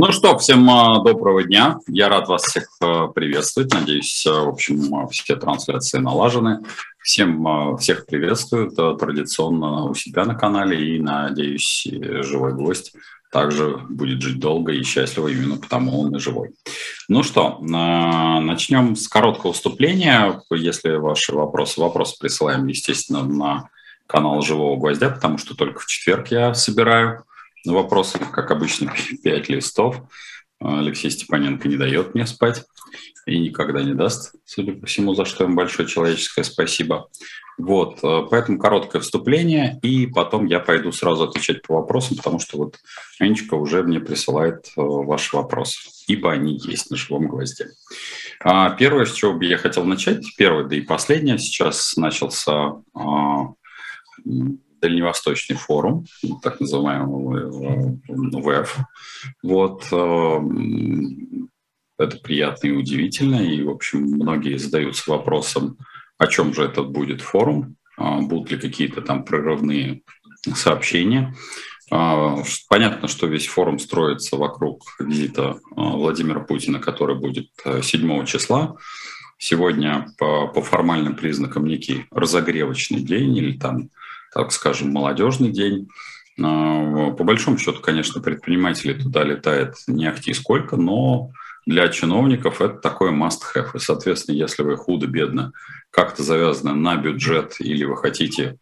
Ну что, всем а, доброго дня. Я рад вас всех а, приветствовать. Надеюсь, а, в общем, все трансляции налажены. Всем всех приветствую традиционно у себя на канале и, надеюсь, живой гость также будет жить долго и счастливо, именно потому он и живой. Ну что, начнем с короткого вступления. Если ваши вопросы, вопросы присылаем, естественно, на канал «Живого гвоздя», потому что только в четверг я собираю вопросы, как обычно, пять листов. Алексей Степаненко не дает мне спать и никогда не даст, судя по всему, за что им большое человеческое спасибо. Вот, э, поэтому короткое вступление, и потом я пойду сразу отвечать по вопросам, потому что вот Анечка уже мне присылает э, ваши вопросы, ибо они есть на живом гвозде. А, первое, с чего бы я хотел начать, первое, да и последнее, сейчас начался а, Дальневосточный форум, так называемый ВЭФ. Вот, э, это приятно и удивительно, и, в общем, многие задаются вопросом, о чем же этот будет форум, а, будут ли какие-то там прорывные сообщения. А, понятно, что весь форум строится вокруг визита а, Владимира Путина, который будет 7 числа. Сегодня по, по формальным признакам некий разогревочный день или там так скажем, молодежный день. А, по большому счету, конечно, предприниматели туда летает не ахти сколько, но для чиновников это такой must-have. И, соответственно, если вы худо-бедно как-то завязаны на бюджет или вы хотите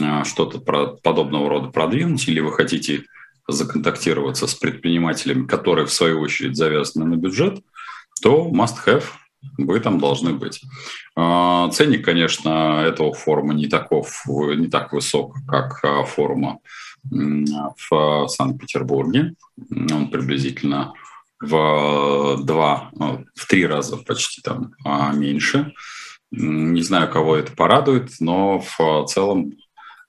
а, что-то подобного рода продвинуть, или вы хотите законтактироваться с предпринимателями, которые, в свою очередь, завязаны на бюджет, то must-have вы там должны быть. А, ценник, конечно, этого форума не, таков, не так высок, как а, форума в Санкт-Петербурге. Он приблизительно в два, ну, в три раза почти там а, меньше. Не знаю, кого это порадует, но в целом,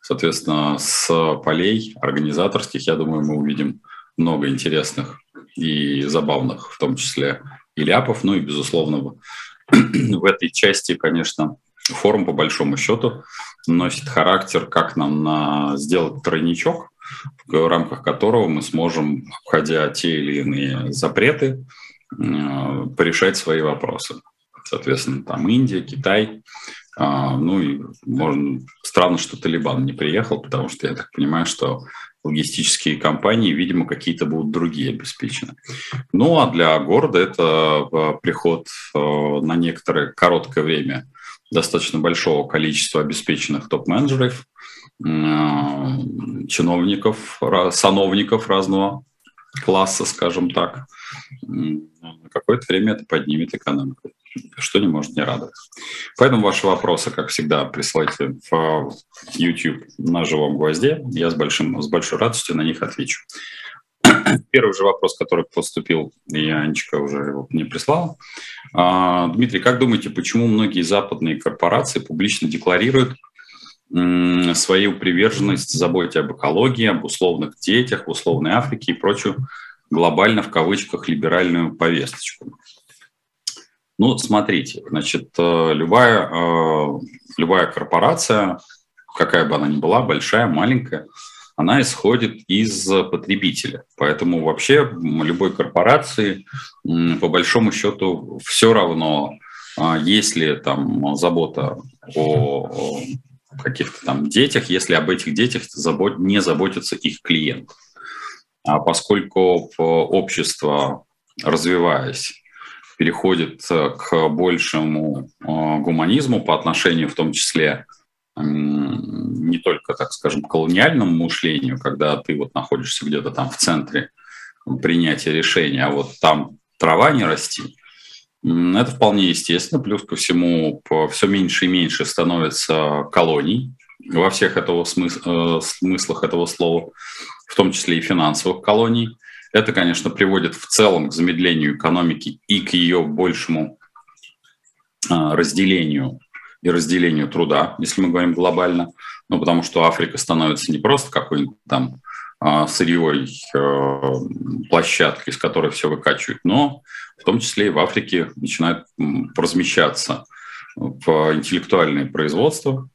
соответственно, с полей организаторских, я думаю, мы увидим много интересных и забавных, в том числе ляпов. Ну и, безусловно, в этой части, конечно, форум по большому счету носит характер, как нам на, сделать тройничок, в рамках которого мы сможем, обходя те или иные запреты, э, порешать свои вопросы. Соответственно, там Индия, Китай, а, ну и можно, странно, что Талибан не приехал, потому что я так понимаю, что логистические компании, видимо, какие-то будут другие обеспечены. Ну а для города это э, приход э, на некоторое короткое время достаточно большого количества обеспеченных топ-менеджеров, э, чиновников, сановников разного класса, скажем так. На какое-то время это поднимет экономику что не может не радовать. Поэтому ваши вопросы, как всегда, присылайте в YouTube на живом гвозде. Я с, большим, с большой радостью на них отвечу. Первый же вопрос, который поступил, и Анечка уже его не прислала. А, Дмитрий, как думаете, почему многие западные корпорации публично декларируют свою приверженность заботе об экологии, об условных детях, условной Африке и прочую глобально в кавычках либеральную повесточку? Ну, смотрите, значит, э, любая, э, любая корпорация, какая бы она ни была, большая, маленькая, она исходит из потребителя. Поэтому вообще любой корпорации, по большому счету, все равно, а, если там забота о каких-то там детях, если об этих детях не заботится их клиент. А поскольку общество, развиваясь, переходит к большему э, гуманизму по отношению в том числе не только, так скажем, колониальному мышлению, когда ты вот находишься где-то там в центре принятия решения, а вот там трава не расти, это вполне естественно. Плюс ко всему все меньше и меньше становится колоний во всех этого смысл, э, смыслах этого слова, в том числе и финансовых колоний. Это, конечно, приводит в целом к замедлению экономики и к ее большему а, разделению и разделению труда, если мы говорим глобально. Ну, потому что Африка становится не просто какой-нибудь там а, сырьевой а, площадкой, из которой все выкачивают, но в том числе и в Африке начинают размещаться в интеллектуальное производство,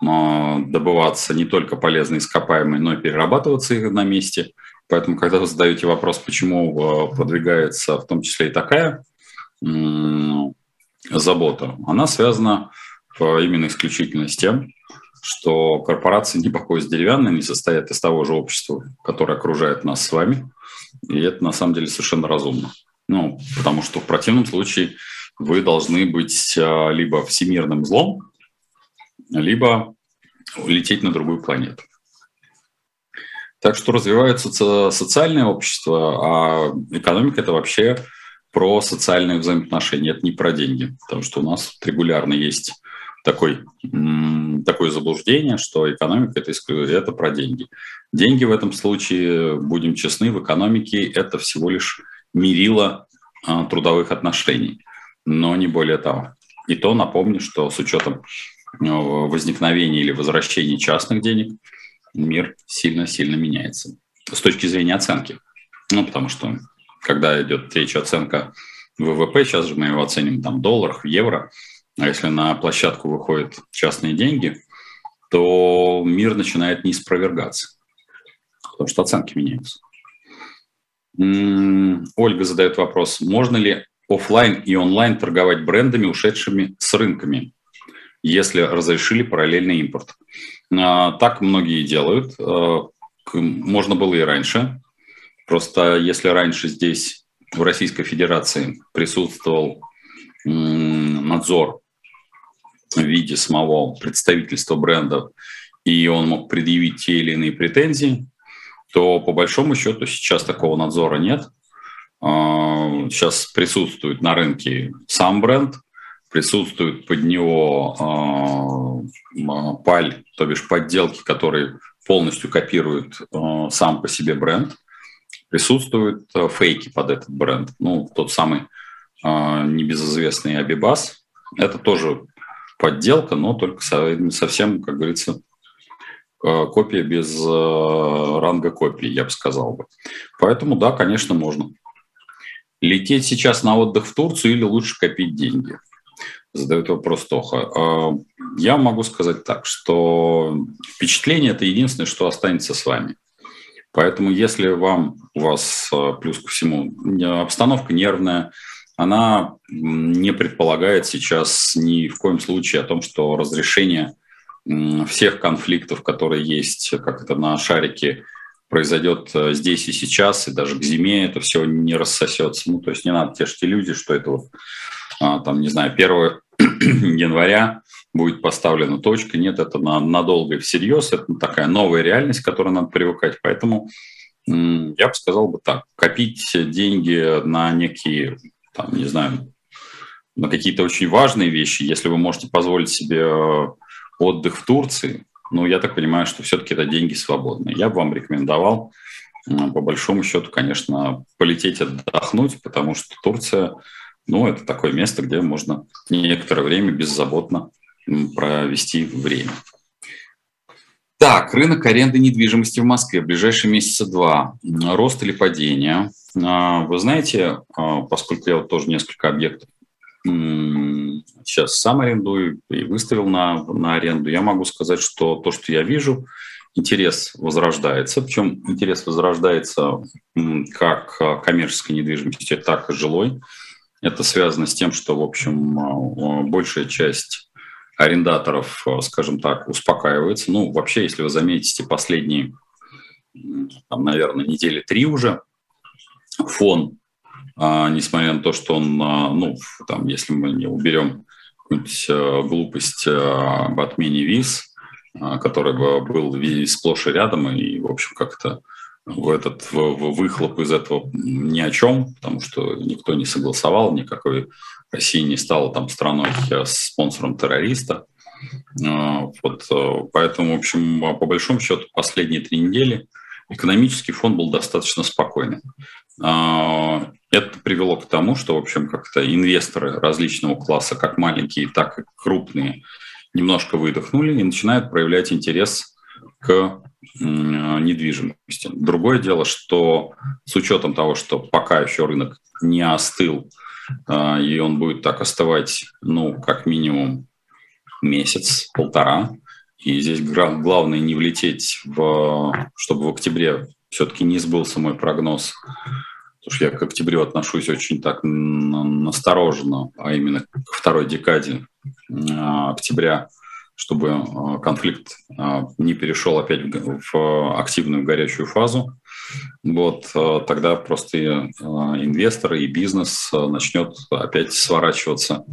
добываться не только полезные ископаемые, но и перерабатываться их на месте – Поэтому, когда вы задаете вопрос, почему продвигается в том числе и такая забота, она связана именно исключительно с тем, что корпорации не по пояс деревянные, не состоят из того же общества, которое окружает нас с вами. И это на самом деле совершенно разумно. Ну, потому что в противном случае вы должны быть а, либо всемирным злом, либо лететь на другую планету. Так что развивается социальное общество, а экономика – это вообще про социальные взаимоотношения, это не про деньги. Потому что у нас регулярно есть такой, такое заблуждение, что экономика это, это про деньги. Деньги в этом случае, будем честны, в экономике это всего лишь мерило а, трудовых отношений, но не более того. И то напомню, что с учетом ну, возникновения или возвращения частных денег мир сильно-сильно меняется с точки зрения оценки. Ну, потому что когда идет речь оценка ВВП, сейчас же мы его оценим там в долларах, в евро, а если на площадку выходят частные деньги, то мир начинает не спровергаться, потому что оценки меняются. Ольга задает вопрос, можно ли офлайн и онлайн торговать брендами, ушедшими с рынками, если разрешили параллельный импорт? А, так многие делают. А, можно было и раньше. Просто если раньше здесь в Российской Федерации присутствовал надзор в виде самого представительства брендов, и он мог предъявить те или иные претензии, то по большому счету сейчас такого надзора нет. А, сейчас присутствует на рынке сам бренд, присутствует под него а, паль, то бишь подделки, которые полностью копируют а, сам по себе бренд. Присутствуют фейки под этот бренд. Ну, тот самый небезызвестный Абибас. Это тоже подделка, но только совсем, как говорится, Э, копия без э, ранга копии, я бы сказал бы. Поэтому да, конечно, можно. Лететь сейчас на отдых в Турцию или лучше копить деньги? Задает вопрос Тоха. Э, я могу сказать так, что впечатление – это единственное, что останется с вами. Поэтому если вам, у вас плюс ко всему обстановка нервная, она не предполагает сейчас ни в коем случае о том, что разрешение всех конфликтов, которые есть, как это на шарике произойдет э, здесь и сейчас, и даже к зиме это все не рассосется. Ну, то есть не надо тешить иллюзии, что это вот, а, там, не знаю, 1 января будет поставлена точка. Нет, это на, надолго и всерьез. Это такая новая реальность, к которой надо привыкать. Поэтому я бы сказал бы так, копить деньги на некие, там, не знаю, на какие-то очень важные вещи, если вы можете позволить себе э, отдых в Турции, ну, я так понимаю, что все-таки это деньги свободные. Я бы вам рекомендовал, по большому счету, конечно, полететь отдохнуть, потому что Турция, ну, это такое место, где можно некоторое время беззаботно провести время. Так, рынок аренды недвижимости в Москве в ближайшие месяца два. Рост или падение? А, вы знаете, а, поскольку я вот тоже несколько объектов сейчас сам арендую и выставил на, на аренду, я могу сказать, что то, что я вижу, интерес возрождается. Причем интерес возрождается как коммерческой недвижимости, так и жилой. Это связано с тем, что, в общем, а, большая часть арендаторов, скажем так, успокаивается. Ну, вообще, если вы заметите, последние, там, наверное, недели три уже, фон а, несмотря на то, что он, а, ну, там, если мы не уберем глупость об отмене виз, а, который был сплошь и рядом, и, в общем, как-то этот в, в выхлоп из этого ни о чем, потому что никто не согласовал, никакой Россия не стала там страной э, спонсором террориста. Вот, поэтому, в общем, по большому счету, последние три недели экономический фон был достаточно спокойный. Это привело к тому, что, в общем, как-то инвесторы различного класса, как маленькие, так и крупные, немножко выдохнули и начинают проявлять интерес к недвижимости. Другое дело, что с учетом того, что пока еще рынок не остыл, а, и он будет так остывать, ну, как минимум месяц, полтора, и здесь главное не влететь, в, чтобы в октябре все-таки не сбылся мой прогноз, потому что я к октябрю отношусь очень так настороженно, а именно к второй декаде а, октября, чтобы а, конфликт а, не перешел опять в активную горячую фазу. Вот тогда просто инвесторы и бизнес начнет опять сворачиваться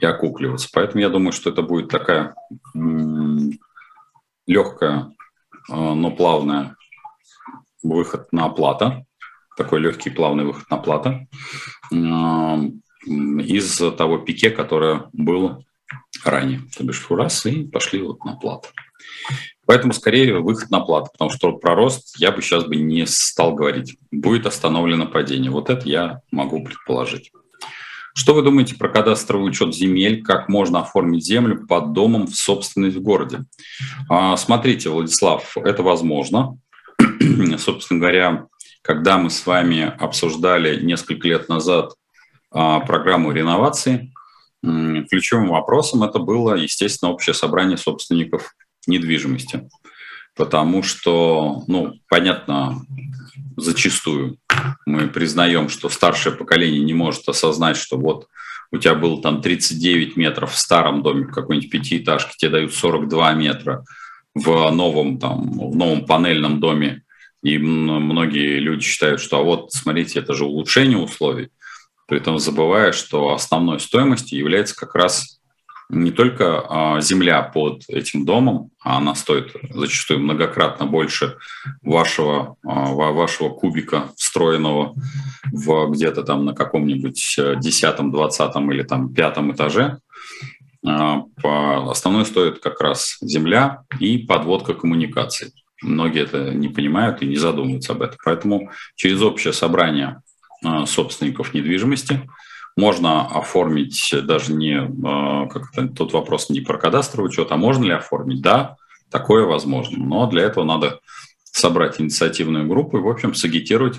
и окукливаться. Поэтому я думаю, что это будет такая легкая, но плавная выход на плата, такой легкий плавный выход на плата из того пике, которое было ранее, то бишь фурас, и пошли вот на плату. Поэтому скорее выход на плату, потому что про рост я бы сейчас бы не стал говорить. Будет остановлено падение. Вот это я могу предположить. Что вы думаете про кадастровый учет земель? Как можно оформить землю под домом в собственность в городе? А, смотрите, Владислав, это возможно. Собственно говоря, когда мы с вами обсуждали несколько лет назад а, программу реновации, ключевым вопросом это было, естественно, общее собрание собственников недвижимости. Потому что, ну, понятно, зачастую мы признаем, что старшее поколение не может осознать, что вот у тебя было там 39 метров в старом доме, в какой-нибудь пятиэтажке, тебе дают 42 метра в новом, там, в новом панельном доме, и многие люди считают, что а вот, смотрите, это же улучшение условий при этом забывая, что основной стоимостью является как раз не только а, земля под этим домом, а она стоит зачастую многократно больше вашего, а, вашего кубика, встроенного в где-то там на каком-нибудь э, десятом, двадцатом или там пятом этаже. А, основной стоит как раз земля и подводка коммуникаций. Многие это не понимают и не задумываются об этом. Поэтому через общее собрание собственников недвижимости. Можно оформить даже не, э, как это, тот вопрос не про кадастровый учет, а можно ли оформить? Да, такое возможно. Но для этого надо собрать инициативную группу и, в общем, сагитировать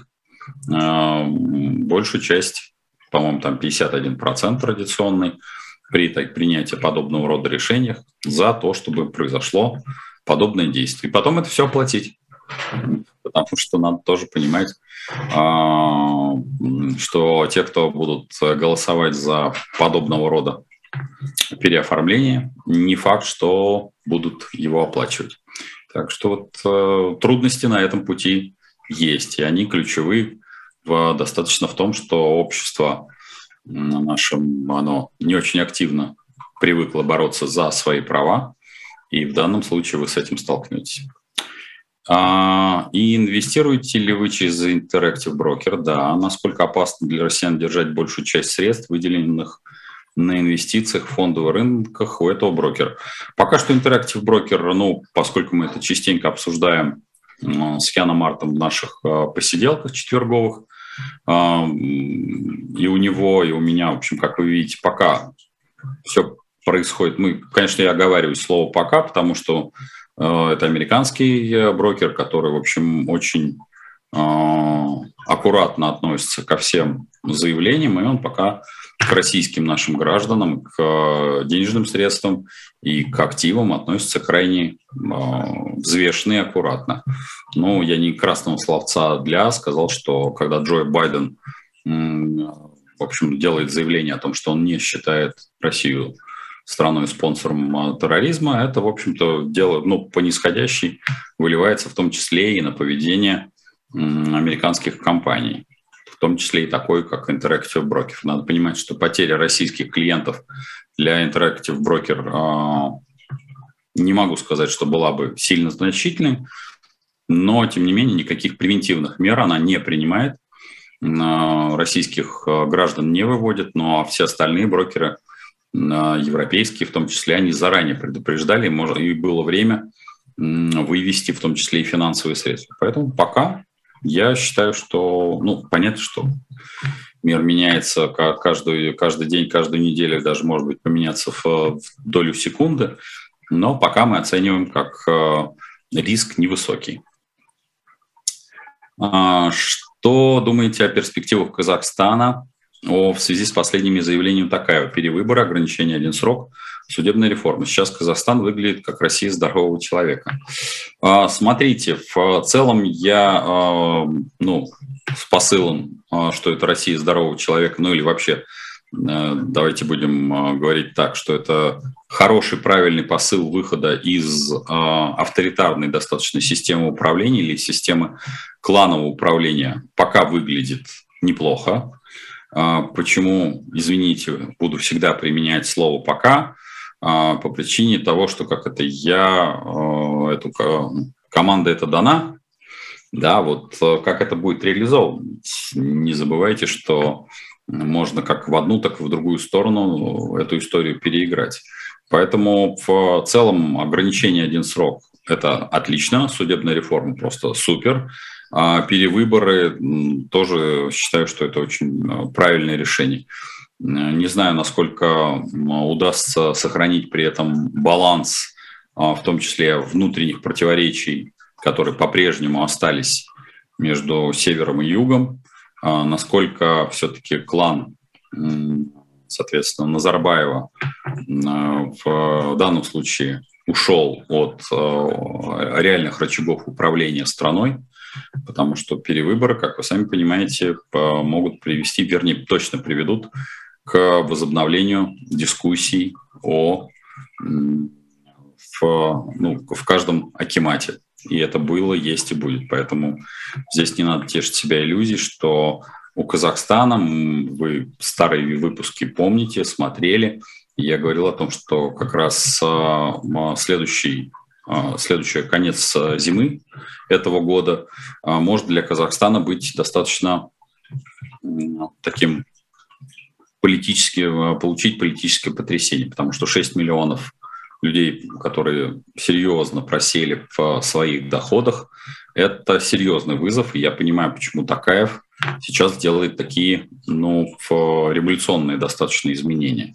э, большую часть, по-моему, там 51% традиционный, при так, принятии подобного рода решений за то, чтобы произошло подобное действие. И потом это все оплатить. Потому что надо тоже понимать, а, что те, кто будут голосовать за подобного рода переоформление, не факт, что будут его оплачивать. Так что вот э, трудности на этом пути есть, и они ключевы в, достаточно в том, что общество наше, оно не очень активно привыкло бороться за свои права, и в данном случае вы с этим столкнетесь. А, и инвестируете ли вы через Interactive Broker? Да. Насколько опасно для россиян держать большую часть средств, выделенных на инвестициях в фондовых рынках у этого брокера? Пока что Interactive Broker, ну, поскольку мы это частенько обсуждаем с Яном Мартом в наших а, посиделках четверговых, а, и у него, и у меня, в общем, как вы видите, пока все происходит. Мы, конечно, я оговариваю слово «пока», потому что это американский э, брокер, который, в общем, очень э, аккуратно относится ко всем заявлениям, и он пока к российским нашим гражданам, к денежным средствам и к активам относится крайне взвешенно и аккуратно. Ну, я не красного словца для сказал, что когда Джо Байден, в общем, делает заявление о том, что он не считает Россию страной-спонсором а, терроризма, это, в общем-то, дело ну, по нисходящей выливается в том числе и на поведение американских компаний, в том числе и такой, как Interactive Broker. Надо понимать, что потеря российских клиентов для Interactive Broker а, не могу сказать, что была бы сильно значительной, но, тем не менее, никаких превентивных мер она не принимает, российских а, граждан не выводит, но все остальные брокеры – европейские в том числе, они заранее предупреждали, и было время вывести в том числе и финансовые средства. Поэтому пока я считаю, что, ну, понятно, что мир меняется каждый, каждый день, каждую неделю, даже может быть поменяться в, в долю секунды, но пока мы оцениваем как э, риск невысокий. А, что думаете о перспективах Казахстана о, в связи с последними заявлениями такая перевыборы, ограничение один срок, судебной реформы. Сейчас Казахстан выглядит как Россия здорового человека. А, смотрите, в целом я а, ну, с посылом, а, что это Россия здорового человека, ну или вообще давайте будем говорить так, что это хороший, правильный посыл выхода из авторитарной достаточно системы управления или системы кланового управления пока выглядит неплохо. Почему, извините, буду всегда применять слово «пока», а, по причине того, что как это я, э, эту команда это дана, да, вот как это будет реализовано. Не забывайте, что можно как в одну, так и в другую сторону эту историю переиграть. Поэтому в целом ограничение один срок – это отлично, судебная реформа просто супер. А перевыборы тоже считаю, что это очень э, правильное решение. Не знаю, насколько удастся сохранить при этом баланс, а, в том числе внутренних противоречий, которые по-прежнему остались между севером и югом, а, насколько все-таки клан, соответственно, Назарбаева в данном случае ушел от реальных рычагов управления страной, потому что перевыборы, как вы сами понимаете, могут привести, вернее, точно приведут к возобновлению дискуссий о в, ну, в каждом акимате. И это было, есть и будет. Поэтому здесь не надо тешить себя иллюзией, что у Казахстана, вы старые выпуски помните, смотрели, я говорил о том, что как раз а, следующий, следующий конец зимы этого года а, может для Казахстана быть достаточно таким политически, э, получить политическое потрясение, потому что 6 миллионов людей, которые серьезно просели в своих доходах, это серьезный вызов. И я понимаю, почему Такаев сейчас делает такие ну, революционные достаточно изменения.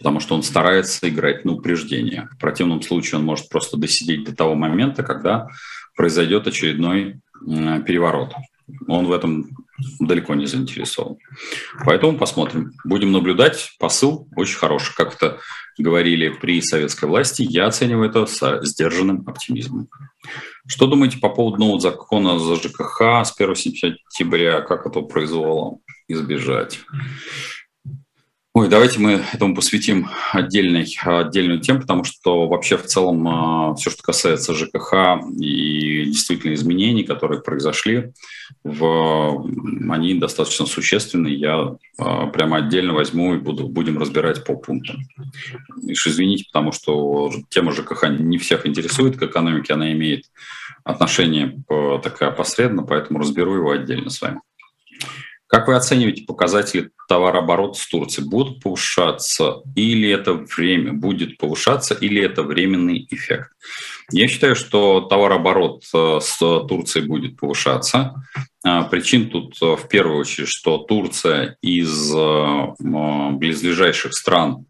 Потому что он старается играть на упреждение. В противном случае он может просто досидеть до того момента, когда произойдет очередной переворот. Он в этом далеко не заинтересован. Поэтому посмотрим. Будем наблюдать. Посыл очень хороший. Как это говорили при советской власти, я оцениваю это со сдержанным оптимизмом. Что думаете по поводу нового закона за ЖКХ с 1 сентября? Как этого произвола избежать? Ой, давайте мы этому посвятим отдельный, отдельную тему, потому что вообще в целом а, все, что касается ЖКХ и действительно изменений, которые произошли, в, они достаточно существенны. Я а, прямо отдельно возьму и буду, будем разбирать по пунктам. Лишь извините, потому что тема ЖКХ не всех интересует к экономике, она имеет отношение такая посредственно, поэтому разберу его отдельно с вами. Как вы оцениваете показатели товарооборота с Турцией? Будут повышаться или это время будет повышаться, или это временный эффект? Я считаю, что товарооборот э, с Турцией будет повышаться. А, причин тут э, в первую очередь, что Турция из э, близлежащих стран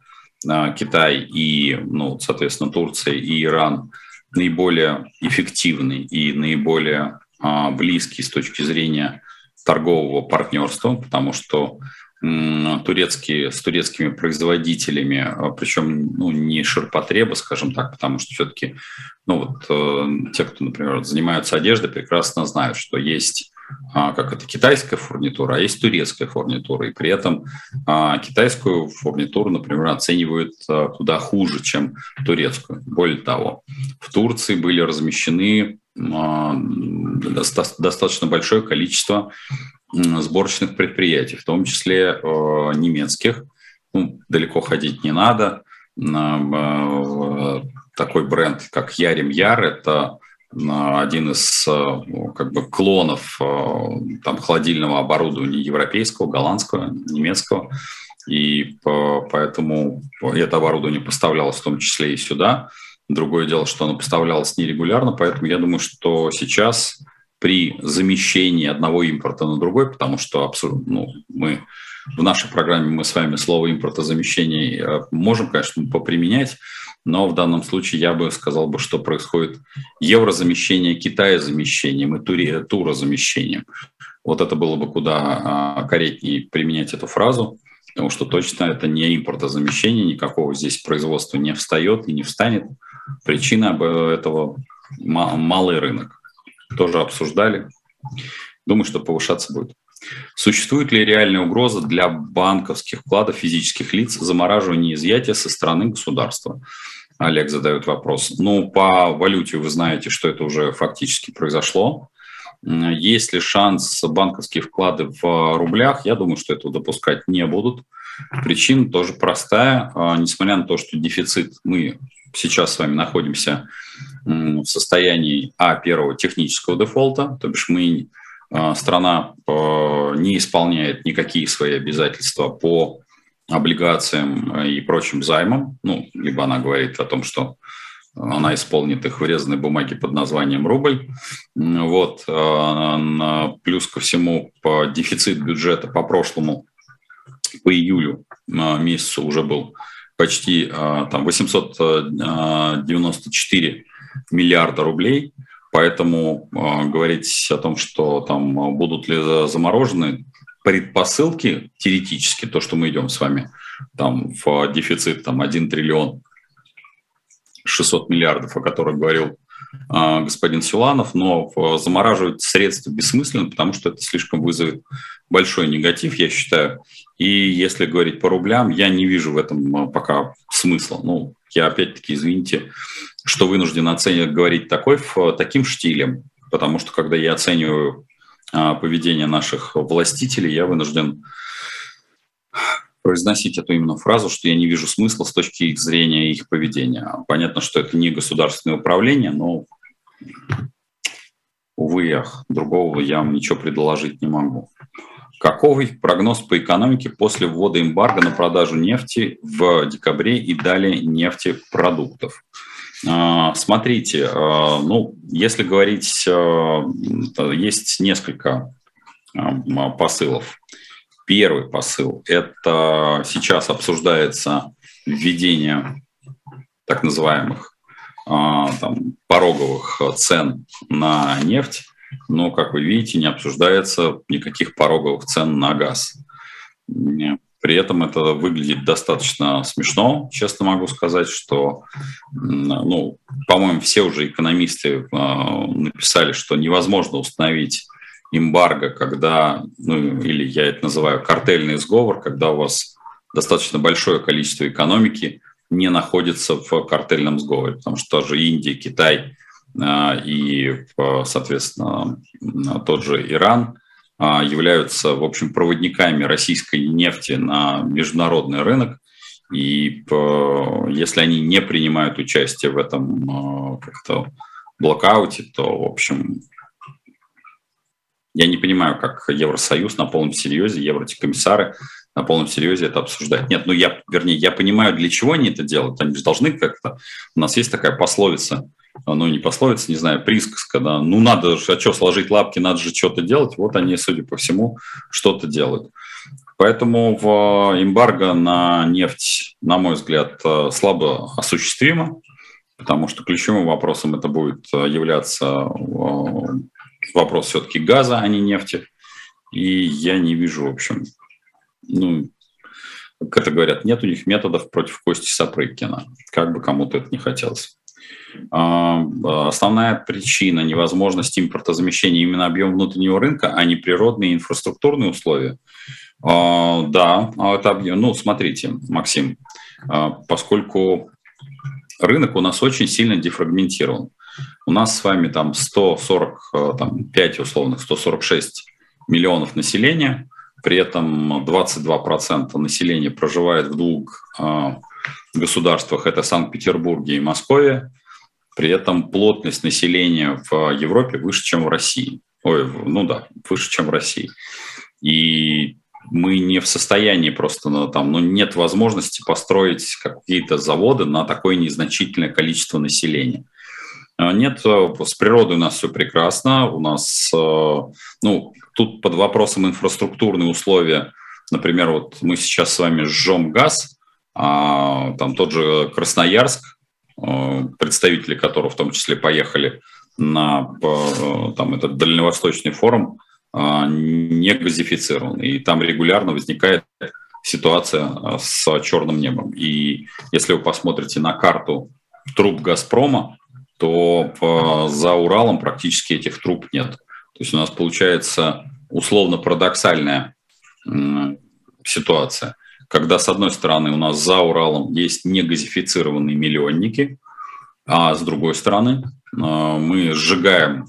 Китай и, ну, соответственно, Турция и Иран наиболее эффективный и наиболее близкий с точки зрения торгового партнерства, потому что турецкие, с турецкими производителями, а, причем ну, не ширпотреба, скажем так, потому что все-таки ну, вот, э, те, кто, например, занимаются одеждой, прекрасно знают, что есть как это китайская фурнитура, а есть турецкая фурнитура. И при этом а, китайскую фурнитуру, например, оценивают а, куда хуже, чем турецкую. Более того, в Турции были размещены а, достаточно большое количество сборочных предприятий, в том числе немецких. Ну, далеко ходить не надо. Такой бренд, как Ярим Яр, это один из э, как бы клонов там, холодильного оборудования европейского, голландского, немецкого. И поэтому это оборудование поставлялось в том числе и сюда. Другое дело, что оно поставлялось нерегулярно, поэтому я думаю, что сейчас при замещении одного импорта на другой, потому что абсолютно, ну, мы в нашей программе мы с вами слово импортозамещение э, можем, конечно, поприменять, но в данном случае я бы сказал бы, что происходит еврозамещение Китая замещением и турозамещением. Вот это было бы куда корректнее применять эту фразу, потому что точно это не импортозамещение, никакого здесь производства не встает и не встанет. Причина этого – малый рынок. Тоже обсуждали. Думаю, что повышаться будет. Существует ли реальная угроза для банковских вкладов физических лиц замораживания и изъятия со стороны государства? Олег задает вопрос. Ну, по валюте вы знаете, что это уже фактически произошло. Есть ли шанс банковские вклады в рублях? Я думаю, что этого допускать не будут. Причина тоже простая. А, несмотря на то, что дефицит, мы сейчас с вами находимся в состоянии А первого технического дефолта, то бишь мы страна а, не исполняет никакие свои обязательства по облигациям и прочим займам, ну, либо она говорит о том, что она исполнит их врезанной бумаги под названием рубль. Вот. Плюс ко всему, по дефицит бюджета по прошлому, по июлю месяцу уже был почти там, 894 миллиарда рублей. Поэтому говорить о том, что там будут ли заморожены предпосылки теоретически, то, что мы идем с вами там в дефицит там 1 триллион 600 миллиардов, о которых говорил э, господин Силанов, но замораживать средства бессмысленно, потому что это слишком вызовет большой негатив, я считаю. И если говорить по рублям, я не вижу в этом а, пока смысла. Ну, я опять-таки, извините, что вынужден оценивать, говорить такой, таким штилем, потому что когда я оцениваю э, поведение наших властителей, я вынужден произносить эту именно фразу, что я не вижу смысла с точки зрения их поведения. Понятно, что это не государственное управление, но, увы, ах, другого я вам ничего предложить не могу. Каковый прогноз по экономике после ввода эмбарго на продажу нефти в декабре и далее нефтепродуктов? А, смотрите, а, ну, если говорить, а, есть несколько посылов. Первый посыл – это сейчас обсуждается введение так называемых там, пороговых цен на нефть, но, как вы видите, не обсуждается никаких пороговых цен на газ. При этом это выглядит достаточно смешно, честно могу сказать, что, ну, по-моему, все уже экономисты а, написали, что невозможно установить эмбарго, когда, ну или я это называю картельный сговор, когда у вас достаточно большое количество экономики не находится в картельном сговоре, потому что тоже Индия, Китай и, соответственно, тот же Иран а, являются, в общем, проводниками российской нефти на международный рынок. И если они не принимают участие в этом а, как-то блокауте, то, в общем, я не понимаю, как Евросоюз на полном серьезе, еврокомиссары на полном серьезе это обсуждают. Нет, ну я, вернее, я понимаю, для чего они это делают. Они же должны как-то... У нас есть такая пословица, ну не пословица, не знаю, присказка, да, ну надо же, а что, сложить лапки, надо же что-то делать. Вот они, судя по всему, что-то делают. Поэтому в эмбарго на нефть, на мой взгляд, слабо осуществимо, потому что ключевым вопросом это будет являться вопрос все-таки газа, а не нефти. И я не вижу, в общем, ну, как это говорят, нет у них методов против Кости Сапрыкина, как бы кому-то это не хотелось. А, основная причина невозможности импортозамещения именно объем внутреннего рынка, а не природные инфраструктурные условия. А, да, а это объем. Ну, смотрите, Максим, поскольку рынок у нас очень сильно дефрагментирован. У нас с вами там 145, э, условных, 146 миллионов населения, при этом 22% населения проживает в двух государствах, это Санкт-Петербурге и Москве, при этом плотность населения в Европе выше, чем в России. Ой, ну да, выше, чем в России. И мы не в состоянии просто, ну, там, ну, нет возможности построить какие-то заводы на такое незначительное количество населения. А, нет, э, с природой у нас все прекрасно. У нас, ну, тут под вопросом инфраструктурные условия. Например, вот мы сейчас с вами жжем газ, а там тот же Красноярск, представители которого в том числе поехали на там, этот дальневосточный форум не газифицирован. И там регулярно возникает ситуация с черным небом. И если вы посмотрите на карту труб «Газпрома», то за Уралом практически этих труб нет. То есть у нас получается условно парадоксальная ситуация, когда с одной стороны у нас за Уралом есть негазифицированные миллионники, а с другой стороны мы сжигаем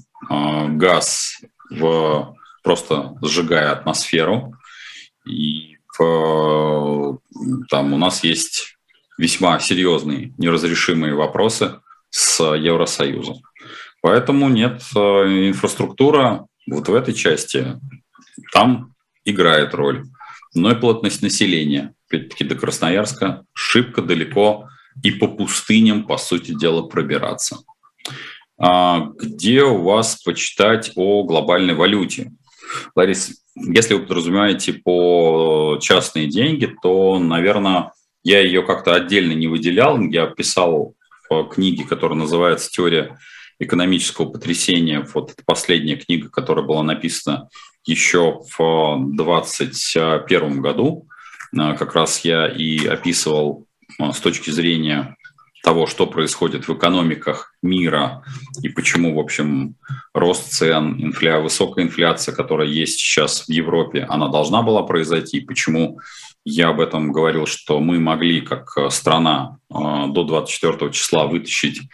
газ в просто сжигая атмосферу. И в, там у нас есть весьма серьезные неразрешимые вопросы с Евросоюзом. Поэтому нет, э, инфраструктура вот в этой части там играет роль. Но и плотность населения, опять-таки до Красноярска, шибко далеко и по пустыням, по сути дела, пробираться. А где у вас почитать о глобальной валюте? Ларис, если вы подразумеваете по частные деньги, то, наверное, я ее как-то отдельно не выделял. Я писал в книге, которая называется «Теория экономического потрясения». Вот это последняя книга, которая была написана еще в 2021 году. Как раз я и описывал с точки зрения того, что происходит в экономиках мира и почему, в общем, рост цен, инфля... высокая инфляция, которая есть сейчас в Европе, она должна была произойти, почему я об этом говорил, что мы могли как страна э, до 24 числа вытащить э,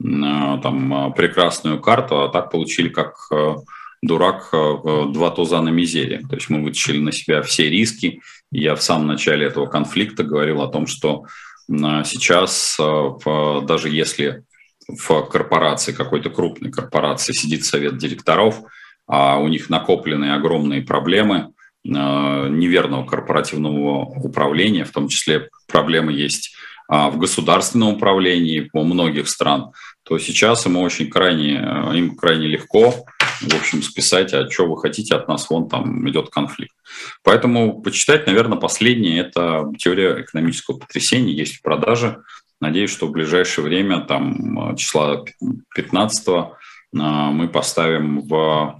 там прекрасную карту, а так получили как э, дурак два туза на мизере. То есть мы вытащили на себя все риски. Я в самом начале этого конфликта говорил о том, что Сейчас, э, даже если в корпорации, какой-то крупной корпорации сидит совет директоров, а у них накоплены огромные проблемы э, неверного корпоративного управления, в том числе проблемы есть а, в государственном управлении у многих стран, то сейчас им очень крайне, э, им крайне легко в общем, списать, а что вы хотите от нас, вон там идет конфликт. Поэтому почитать, наверное, последнее – это теория экономического потрясения, есть в продаже. Надеюсь, что в ближайшее время, там, числа 15 мы поставим в,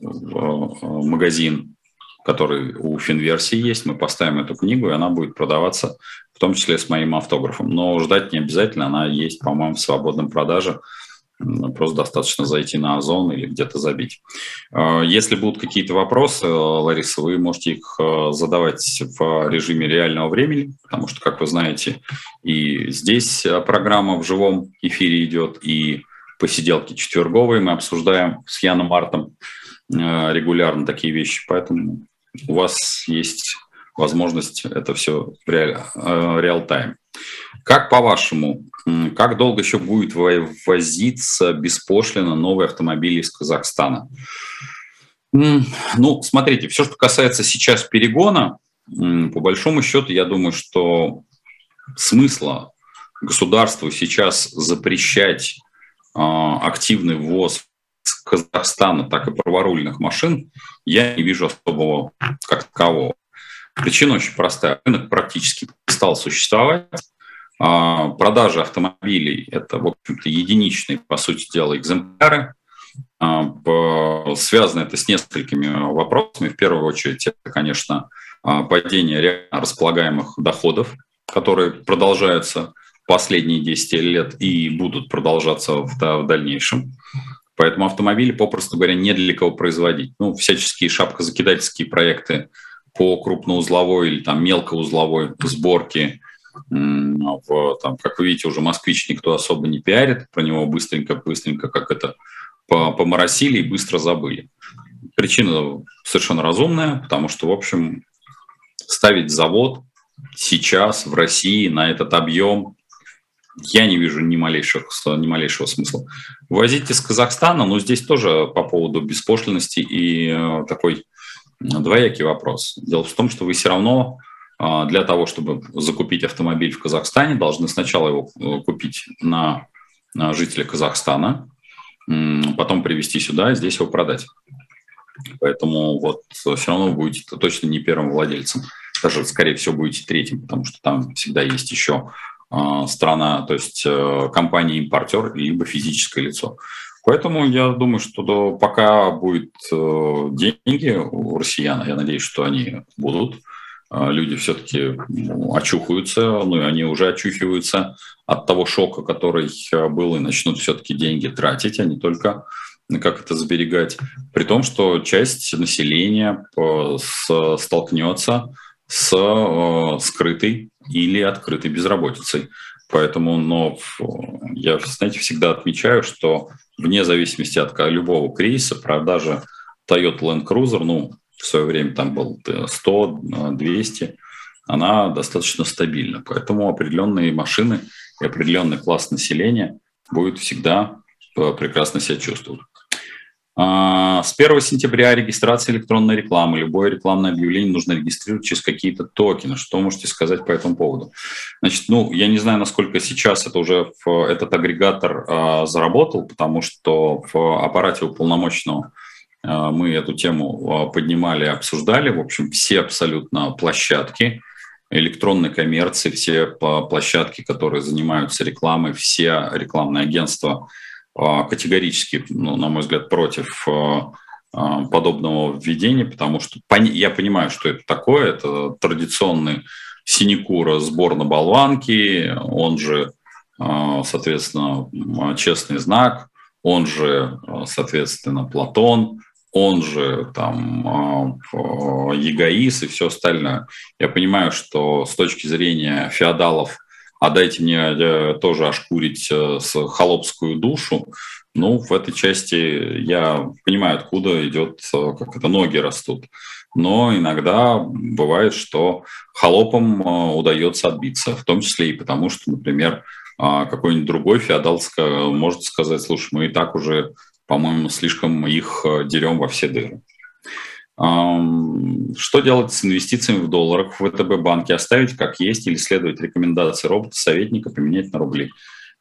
в магазин, который у Финверсии есть, мы поставим эту книгу, и она будет продаваться, в том числе с моим автографом. Но ждать не обязательно, она есть, по-моему, в свободном продаже Просто достаточно зайти на Озон или где-то забить. А, если будут какие-то вопросы, Лариса, вы можете их а, задавать в режиме реального времени, потому что, как вы знаете, и здесь программа в живом эфире идет, и посиделки четверговые мы обсуждаем с Яном Мартом а, регулярно такие вещи, поэтому у вас есть возможность это все в реал-тайм. Как по-вашему, как долго еще будет возиться беспошлино новые автомобили из Казахстана? Ну, смотрите, все, что касается сейчас перегона, по большому счету, я думаю, что смысла государству сейчас запрещать а, активный ввоз с Казахстана, так и праворульных машин, я не вижу особого как такового. Причина очень простая. Рынок практически перестал существовать. А, продажи автомобилей – это, в общем-то, единичные, по сути дела, экземпляры. А, связано это с несколькими вопросами. В первую очередь, это, конечно, а, падение реально располагаемых доходов, которые продолжаются последние 10 лет и будут продолжаться в дальнейшем. Поэтому автомобили, попросту говоря, не для кого производить. Ну, всяческие шапкозакидательские проекты по крупноузловой или там мелкоузловой сборке. В, там, как вы видите, уже москвич никто особо не пиарит, про него быстренько-быстренько как это поморосили и быстро забыли. Причина совершенно разумная, потому что, в общем, ставить завод сейчас в России на этот объем я не вижу ни малейшего, ни малейшего смысла. Возить из Казахстана, но здесь тоже по поводу беспошлинности и э, такой двоякий вопрос. Дело в том, что вы все равно для того, чтобы закупить автомобиль в Казахстане, должны сначала его э, купить на жителя Казахстана, потом привезти сюда и здесь его продать. Поэтому вот все равно вы будете точно не первым владельцем. Даже, скорее всего, будете третьим, потому что там всегда есть еще а, страна, то есть э, компания-импортер, либо физическое лицо. Поэтому я думаю, что до, пока будет э, деньги у россиян, я надеюсь, что они будут, э, люди все-таки очухаются, ну и они уже очухиваются от того шока, который э, был, и начнут все-таки деньги тратить, а не только как это сберегать, при том, что часть населения столкнется с э, скрытой или открытой безработицей. Поэтому, но я, знаете, всегда отмечаю, что вне зависимости от любого кризиса продажа Toyota Land Cruiser, ну, в свое время там был 100, 200, она достаточно стабильна. Поэтому определенные машины и определенный класс населения будет всегда э, прекрасно себя чувствовать. А, с 1 сентября регистрация электронной рекламы. Любое рекламное объявление нужно регистрировать через какие-то токены. Что можете сказать по этому поводу? Значит, ну, я не знаю, насколько сейчас это уже в, этот агрегатор а, заработал, потому что в аппарате уполномоченного мы эту тему а, поднимали, обсуждали. В общем, все абсолютно площадки электронной коммерции, все площадки, которые занимаются рекламой, все рекламные агентства – а, категорически, ну, на мой взгляд, против а, а, подобного введения, потому что я понимаю, что это такое. Это традиционный синекура сбор на болванки, он же, соответственно, честный знак, он же, соответственно, Платон, он же там егоис и все остальное. Я понимаю, что с точки зрения феодалов а дайте мне э, тоже ошкурить э, холопскую душу. Ну, в этой части я понимаю, откуда идет, э, как это, ноги растут. Но иногда бывает, что холопам удается отбиться, в том числе и потому, что, например, какой-нибудь другой феодал может сказать, слушай, мы и так уже, по-моему, слишком их дерем во все дыры. Что делать с инвестициями в долларах в ВТБ банке? Оставить как есть или следовать рекомендации робота-советника поменять на рубли?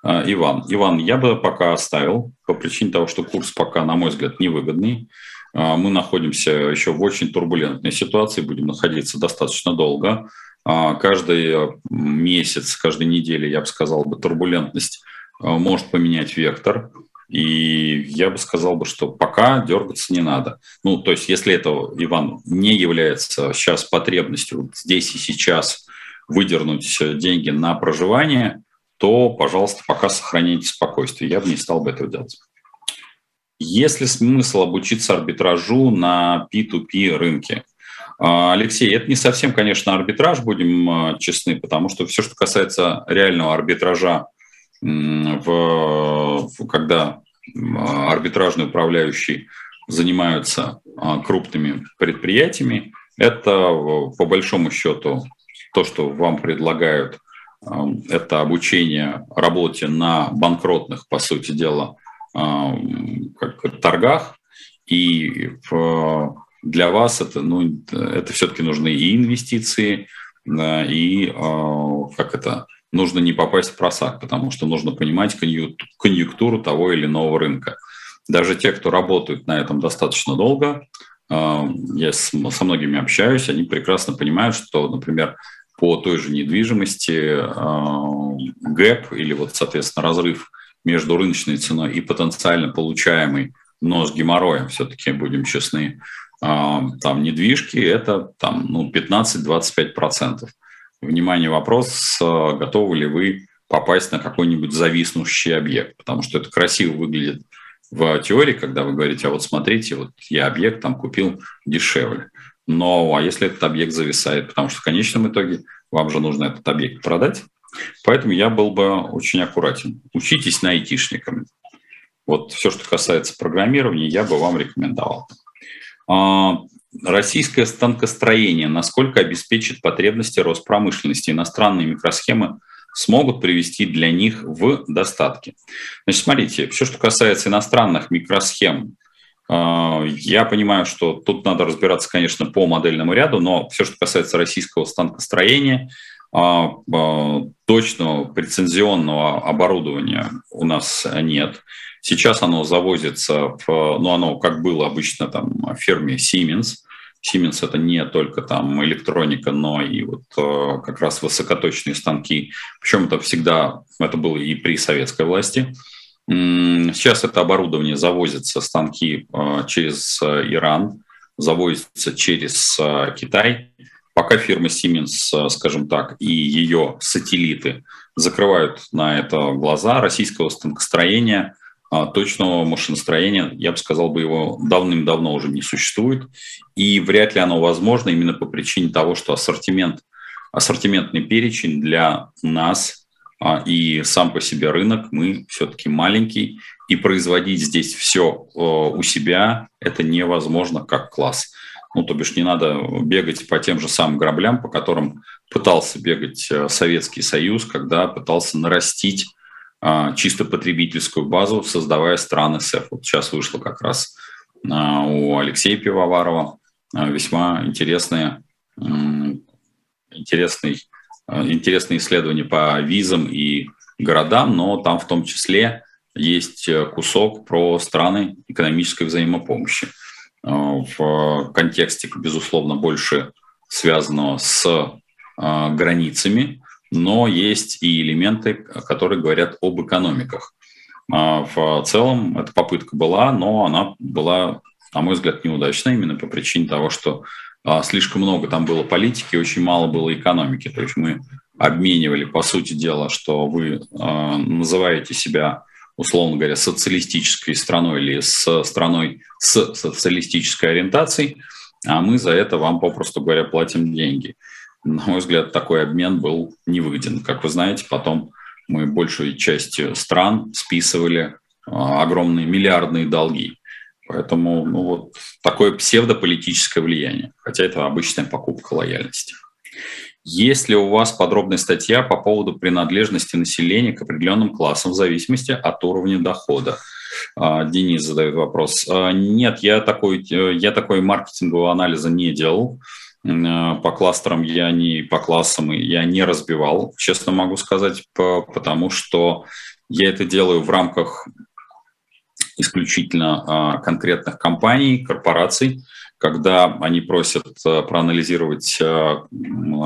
А, Иван. Иван, я бы пока оставил по причине того, что курс пока, на мой взгляд, невыгодный. А, мы находимся еще в очень турбулентной ситуации, будем находиться достаточно долго. А, каждый месяц, каждой неделе, я бы сказал, бы турбулентность может поменять вектор. И я бы сказал бы, что пока дергаться не надо. Ну, то есть, если это, Иван, не является сейчас потребностью здесь и сейчас выдернуть деньги на проживание, то, пожалуйста, пока сохраняйте спокойствие. Я бы не стал бы этого делать. Есть ли смысл обучиться арбитражу на P2P рынке? А, Алексей, это не совсем, конечно, арбитраж, будем а, честны, потому что все, что касается реального арбитража в, когда арбитражные управляющие занимаются а, крупными предприятиями, это по большому счету то, что вам предлагают, это обучение работе на банкротных, по сути дела, как, торгах. И для вас это, ну, это все-таки нужны и инвестиции, и как это, нужно не попасть в просак, потому что нужно понимать конъюнктуру того или иного рынка. Даже те, кто работают на этом достаточно долго, а, я со многими общаюсь, они прекрасно понимают, что, например, по той же недвижимости а, гэп или вот, соответственно, разрыв между рыночной ценой и потенциально получаемой, но с геморроем, все-таки будем честны, а, там недвижки – это там, ну, 15-25% внимание, вопрос, готовы ли вы попасть на какой-нибудь зависнущий объект, потому что это красиво выглядит в теории, когда вы говорите, а вот смотрите, вот я объект там купил дешевле. Но а если этот объект зависает, потому что в конечном итоге вам же нужно этот объект продать, поэтому я был бы очень аккуратен. Учитесь на айтишниками. Вот все, что касается программирования, я бы вам рекомендовал. Российское станкостроение насколько обеспечит потребности Роспромышленности? Иностранные микросхемы смогут привести для них в достатки. Значит, смотрите, все, что касается иностранных микросхем, э, я понимаю, что тут надо разбираться, конечно, по модельному ряду, но все, что касается российского станкостроения, э, э, точного прецензионного оборудования у нас нет. Сейчас оно завозится, в, ну, оно как было обычно там в фирме Siemens. Siemens это не только там электроника, но и вот э, как раз высокоточные станки. Причем это всегда, это было и при советской власти. Сейчас это оборудование завозится, станки через Иран, завозится через Китай. Пока фирма Siemens, скажем так, и ее сателлиты закрывают на это глаза российского станкостроения, точного машиностроения, я бы сказал, бы его давным-давно уже не существует. И вряд ли оно возможно именно по причине того, что ассортимент, ассортиментный перечень для нас а, и сам по себе рынок, мы все-таки маленький, и производить здесь все э, у себя это невозможно как класс. Ну, то бишь не надо бегать по тем же самым граблям, по которым пытался бегать э, Советский Союз, когда пытался нарастить а, чисто потребительскую базу, создавая страны СЭФ. Вот сейчас вышло как раз а, у Алексея Пивоварова весьма интересные, интересный, интересные исследования по визам и городам, но там в том числе есть кусок про страны экономической взаимопомощи в контексте, безусловно, больше связанного с границами, но есть и элементы, которые говорят об экономиках. В целом эта попытка была, но она была, на мой взгляд, неудачной именно по причине того, что слишком много там было политики, очень мало было экономики. То есть мы обменивали, по сути дела, что вы называете себя условно говоря, социалистической страной или с страной с социалистической ориентацией, а мы за это вам, попросту говоря, платим деньги. На мой взгляд, такой обмен был невыгоден. Как вы знаете, потом мы большей частью стран списывали а, огромные миллиардные долги. Поэтому ну, вот такое псевдополитическое влияние, хотя это обычная покупка лояльности. Есть ли у вас подробная статья по поводу принадлежности населения к определенным классам в зависимости от уровня дохода? А, Денис задает вопрос. А, нет, я такой, э, я такой маркетингового анализа не делал. А, по кластерам я не по классам я не разбивал, честно могу сказать, потому что я это делаю в рамках исключительно конкретных компаний, корпораций, когда они просят э, проанализировать э,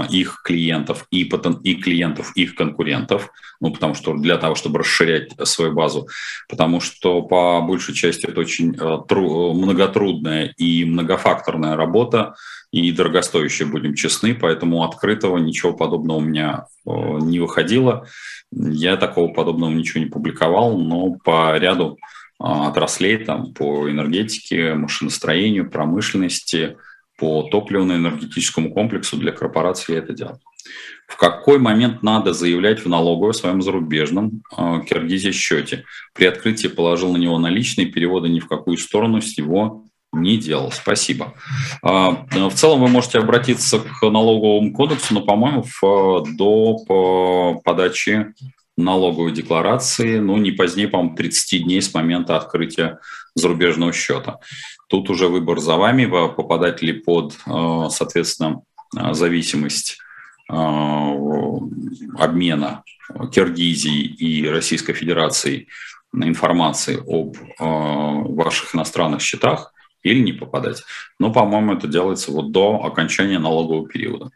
их клиентов и, и клиентов их конкурентов, ну, потому что для того, чтобы расширять свою базу, потому что по большей части это очень э, тру... многотрудная и многофакторная работа, и дорогостоящая, будем честны, поэтому открытого ничего подобного у меня не выходило. Я такого подобного ничего не публиковал, но по ряду отраслей там, по энергетике, машиностроению, промышленности, по топливно-энергетическому комплексу для корпорации я это делал. В какой момент надо заявлять в налоговую о своем зарубежном э, Киргизии счете? При открытии положил на него наличные, переводы ни в какую сторону с него не делал. Спасибо. Э, в целом вы можете обратиться к налоговому кодексу, но, по-моему, до подачи налоговой декларации, ну, не позднее, по-моему, 30 дней с момента открытия зарубежного счета. Тут уже выбор за вами, попадать ли под, э, соответственно, э, зависимость э, обмена Киргизии и Российской Федерации информации об ваших иностранных счетах или не попадать. Но, по-моему, это делается вот до окончания налогового периода.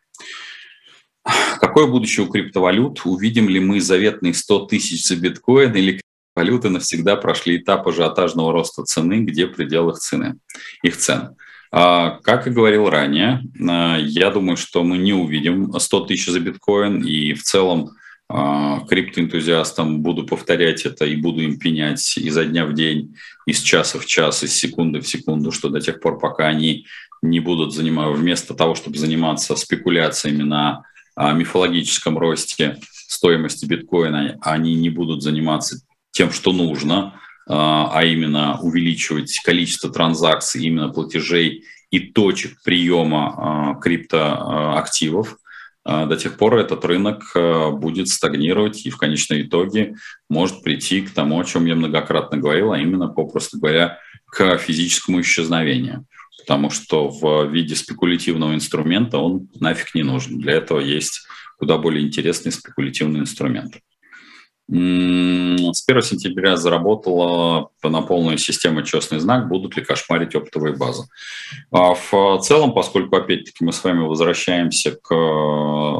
Какое будущее у криптовалют? Увидим ли мы заветные 100 тысяч за биткоин или валюты навсегда прошли этап ажиотажного роста цены, где предел их цены, их цен? А, как и говорил ранее, а, я думаю, что мы не увидим 100 тысяч за биткоин, и в целом а, криптоэнтузиастам буду повторять это и буду им пенять изо дня в день, из часа в час, из секунды в секунду, что до тех пор, пока они не будут занимать, вместо того, чтобы заниматься спекуляциями на мифологическом росте стоимости биткоина, они не будут заниматься тем, что нужно, а, а именно увеличивать количество транзакций, именно платежей и точек приема а, криптоактивов, а, до тех пор этот рынок будет стагнировать и в конечном итоге может прийти к тому, о чем я многократно говорил, а именно, попросту говоря, к физическому исчезновению потому что в виде спекулятивного инструмента он нафиг не нужен. Для этого есть куда более интересные спекулятивные инструменты. С 1 сентября заработала на полную систему «Честный знак». Будут ли кошмарить оптовые базы? А в целом, поскольку, опять-таки, мы с вами возвращаемся к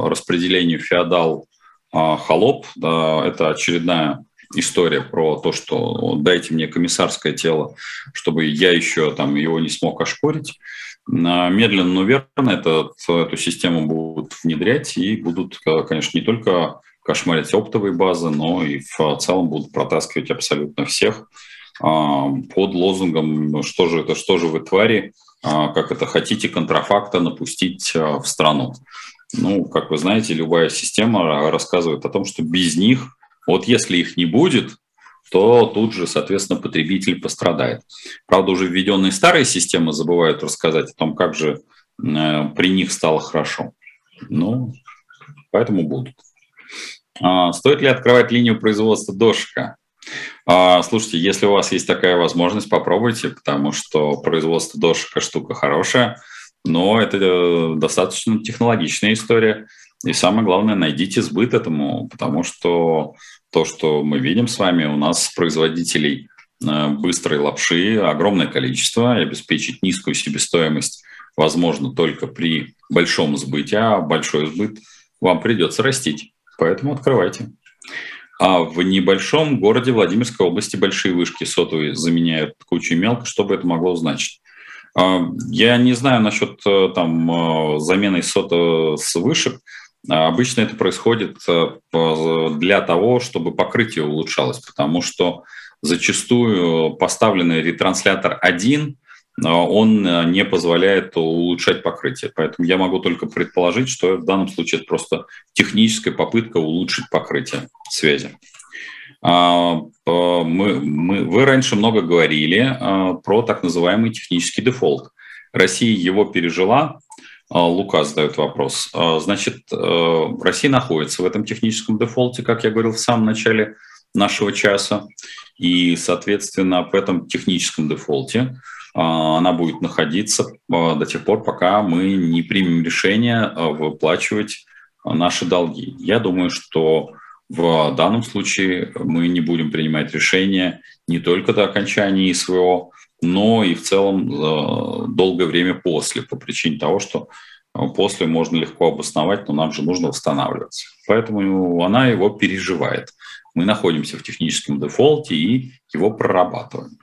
распределению феодал-холоп, это очередная история про то, что дайте мне комиссарское тело, чтобы я еще там его не смог ошкурить. Медленно, но верно этот, эту систему будут внедрять и будут, конечно, не только кошмарить оптовые базы, но и в целом будут протаскивать абсолютно всех а, под лозунгом «Что же это, что же вы твари, а, как это хотите контрафакта напустить а, в страну». Ну, как вы знаете, любая система рассказывает о том, что без них, вот если их не будет, то тут же, соответственно, потребитель пострадает. Правда, уже введенные старые системы забывают рассказать о том, как же э, при них стало хорошо. Ну, поэтому будут. А, стоит ли открывать линию производства дошика? А, слушайте, если у вас есть такая возможность, попробуйте, потому что производство дошика штука хорошая – но это э, достаточно технологичная история. И самое главное, найдите сбыт этому, потому что то, что мы видим с вами, у нас производителей э, быстрой лапши огромное количество, и обеспечить низкую себестоимость возможно только при большом сбыте, а большой сбыт вам придется растить. Поэтому открывайте. А в небольшом городе Владимирской области большие вышки сотовые заменяют кучу мелко, что бы это могло значить? А, я не знаю насчет э, там, э, замены сота с вышек. А, обычно это происходит э, для того, чтобы покрытие улучшалось, потому что зачастую поставленный ретранслятор один, он не позволяет улучшать покрытие. Поэтому я могу только предположить, что в данном случае это просто техническая попытка улучшить покрытие связи. А, мы, мы, вы раньше много говорили про так называемый технический дефолт. Россия его пережила. А, Лука задает вопрос. Значит, Россия находится в этом техническом дефолте, как я говорил в самом начале нашего часа. И, соответственно, в этом техническом дефолте она будет находиться до тех пор, пока мы не примем решение выплачивать наши долги. Я думаю, что в данном случае мы не будем принимать решения не только до окончания СВО, но и в целом э, долгое время после, по причине того, что э, после можно легко обосновать, но нам же нужно восстанавливаться. Поэтому она его переживает. Мы находимся в техническом дефолте и его прорабатываем.